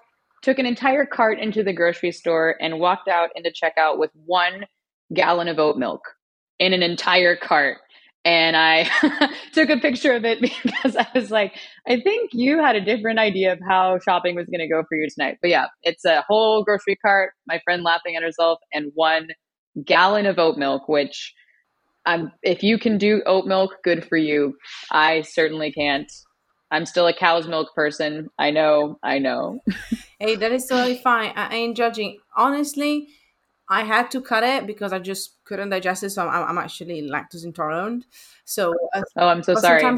took an entire cart into the grocery store and walked out into checkout with one gallon of oat milk in an entire cart and I took a picture of it because I was like, I think you had a different idea of how shopping was going to go for you tonight. But yeah, it's a whole grocery cart, my friend laughing at herself, and one gallon of oat milk, which I'm, if you can do oat milk, good for you. I certainly can't. I'm still a cow's milk person. I know, I know. hey, that is totally fine. I ain't judging. Honestly, I had to cut it because I just couldn't digest it. So I'm, I'm actually lactose intolerant. So uh, oh, I'm so sorry. I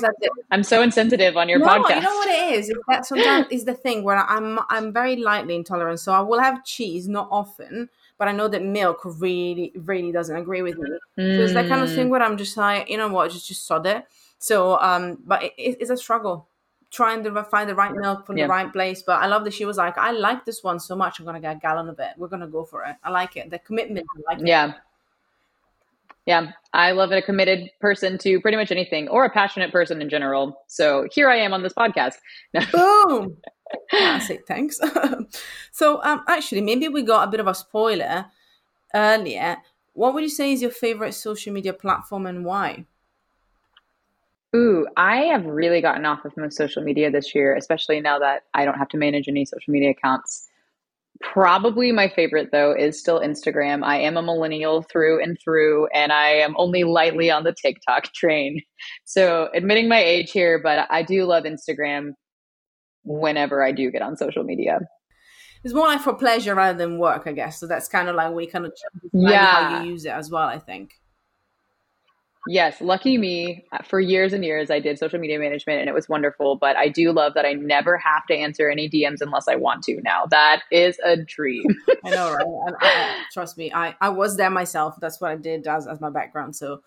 am so insensitive on your no, podcast. You know what it is? Is that sometimes is the thing where I'm I'm very lightly intolerant. So I will have cheese, not often, but I know that milk really really doesn't agree with me. Mm. So it's that kind of thing mm. where I'm just like, you know what, just just sod it. So um, but it, it's a struggle trying to find the right milk from yeah. the right place. But I love that she was like, I like this one so much. I'm gonna get a gallon of it. We're gonna go for it. I like it. The commitment. I like yeah. Yeah, I love a committed person to pretty much anything, or a passionate person in general. So here I am on this podcast. Boom! say thanks. so, um, actually, maybe we got a bit of a spoiler earlier. What would you say is your favorite social media platform and why? Ooh, I have really gotten off of most social media this year, especially now that I don't have to manage any social media accounts. Probably my favorite though is still Instagram. I am a millennial through and through, and I am only lightly on the TikTok train. So, admitting my age here, but I do love Instagram whenever I do get on social media. It's more like for pleasure rather than work, I guess. So that's kind of like we kind of yeah how you use it as well. I think. Yes, lucky me. Uh, for years and years, I did social media management and it was wonderful. But I do love that I never have to answer any DMs unless I want to now. That is a dream. I know, right? And I, trust me, I, I was there myself. That's what I did as, as my background. So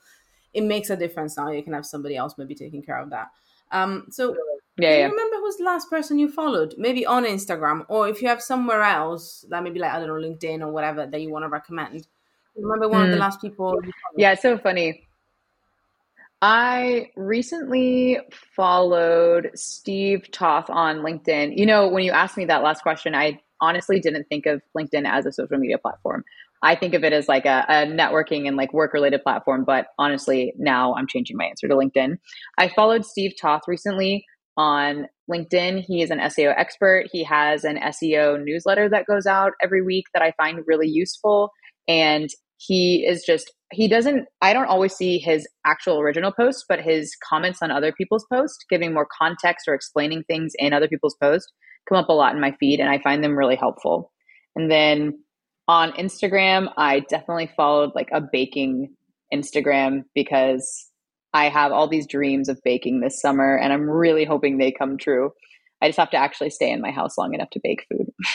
it makes a difference now. You can have somebody else maybe taking care of that. Um, so yeah, yeah. remember who's the last person you followed? Maybe on Instagram, or if you have somewhere else that maybe like I don't know LinkedIn or whatever that you want to recommend. Remember one mm. of the mm. last people? Yeah, it's so funny I recently followed Steve Toth on LinkedIn. You know, when you asked me that last question, I honestly didn't think of LinkedIn as a social media platform. I think of it as like a, a networking and like work related platform. But honestly, now I'm changing my answer to LinkedIn. I followed Steve Toth recently on LinkedIn. He is an SEO expert. He has an SEO newsletter that goes out every week that I find really useful. And he is just he doesn't i don't always see his actual original posts but his comments on other people's posts giving more context or explaining things in other people's posts come up a lot in my feed and i find them really helpful and then On Instagram, I definitely followed like a baking Instagram because I have all these dreams of baking this summer and I'm really hoping they come true. I just have to actually stay in my house long enough to bake food.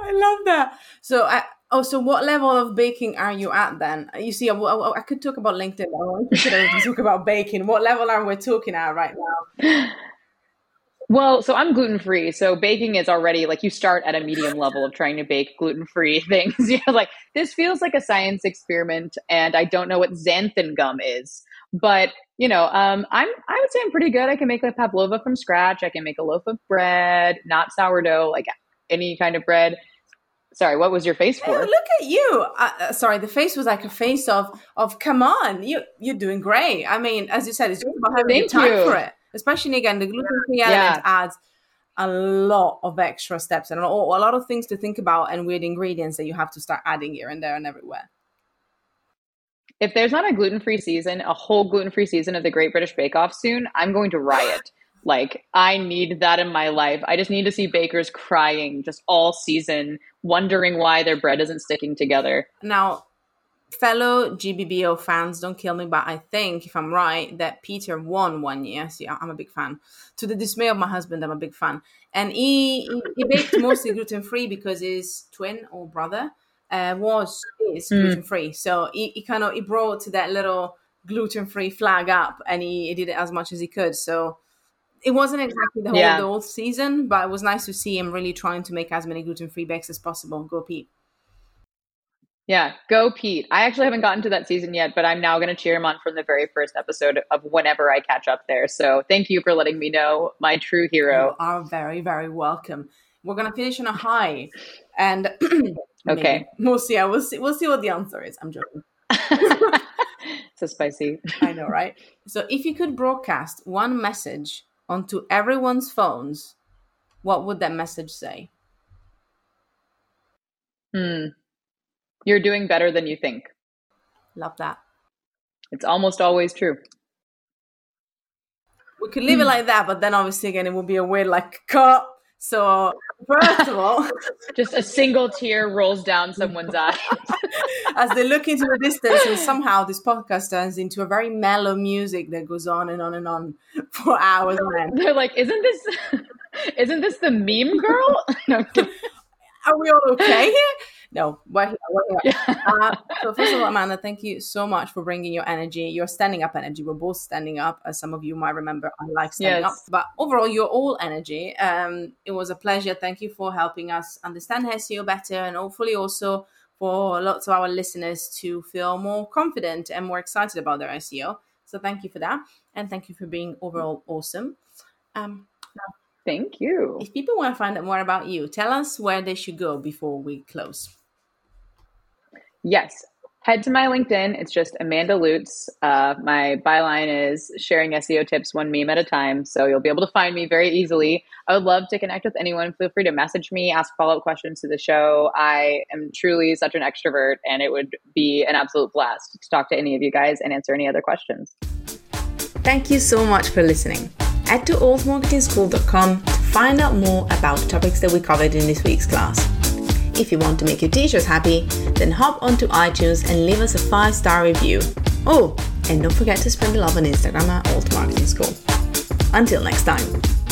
I love that. So, I, oh, so what level of baking are you at then? You see, I, I, I could talk about LinkedIn. I talk about baking. What level are we talking at right now? Well, so I'm gluten free. So baking is already like you start at a medium level of trying to bake gluten free things. You're like, this feels like a science experiment, and I don't know what xanthan gum is. But you know, um, I'm I would say I'm pretty good. I can make a pavlova from scratch. I can make a loaf of bread, not sourdough, like any kind of bread. Sorry, what was your face for? Look at you. Uh, uh, sorry, the face was like a face of of come on, you you're doing great. I mean, as you said, it's just about having time you. for it especially again the gluten free element adds a lot of extra steps and a lot of things to think about and weird ingredients that you have to start adding here and there and everywhere. If there's not a gluten free season, a whole gluten free season of the Great British Bake Off soon, I'm going to riot. Like, I need that in my life. I just need to see bakers crying just all season, wondering why their bread isn't sticking together. Now, fellow GBBO fans, don't kill me, but I think, if I'm right, that Peter won one year. See, I'm a big fan. To the dismay of my husband, I'm a big fan. And he, he, baked mostly gluten free because his twin or brother uh, was is mm. gluten free. So he, he kind of he brought that little gluten free flag up and he, he, did it as much as he could. So it wasn't exactly the whole, yeah. the whole season, but it was nice to see him really trying to make as many gluten free bakes as possible. Go Pete. Yeah, go Pete. I actually haven't gotten to that season yet, but I'm now going to cheer him on from the very first episode of whenever I catch up there. So thank you for letting me know my true hero. You are very, very welcome. We're going to finish on a high. And okay, we'll see. We'll see. We'll see what the answer is. I'm joking. so spicy. I know, right? So if you could broadcast one message onto everyone's phones, what would that message say? Hmm. You're doing better than you think. Love that. It's almost always true. We could leave it like that, but then obviously again it would be a weird like cut. So first of all, just a single tear rolls down someone's eye as they look into the distance, and somehow this podcast turns into a very mellow music that goes on and on and on for hours. And then they're like, "Isn't this? Isn't this the meme girl?" no, Are we all okay here? No, we're here. We're here. uh, so first of all, Amanda, thank you so much for bringing your energy, your standing up energy. We're both standing up, as some of you might remember. I like standing yes. up, but overall, you're all energy. Um, it was a pleasure. Thank you for helping us understand SEO better, and hopefully also for lots of our listeners to feel more confident and more excited about their SEO. So thank you for that, and thank you for being overall awesome. Um, Thank you. If people want to find out more about you, tell us where they should go before we close. Yes. Head to my LinkedIn. It's just Amanda Lutz. Uh, my byline is sharing SEO tips one meme at a time. So you'll be able to find me very easily. I would love to connect with anyone. Feel free to message me, ask follow up questions to the show. I am truly such an extrovert, and it would be an absolute blast to talk to any of you guys and answer any other questions. Thank you so much for listening. Head to altmarketingschool.com to find out more about topics that we covered in this week's class. If you want to make your teachers happy, then hop onto iTunes and leave us a 5 star review. Oh, and don't forget to spread the love on Instagram at Alt Marketing School. Until next time.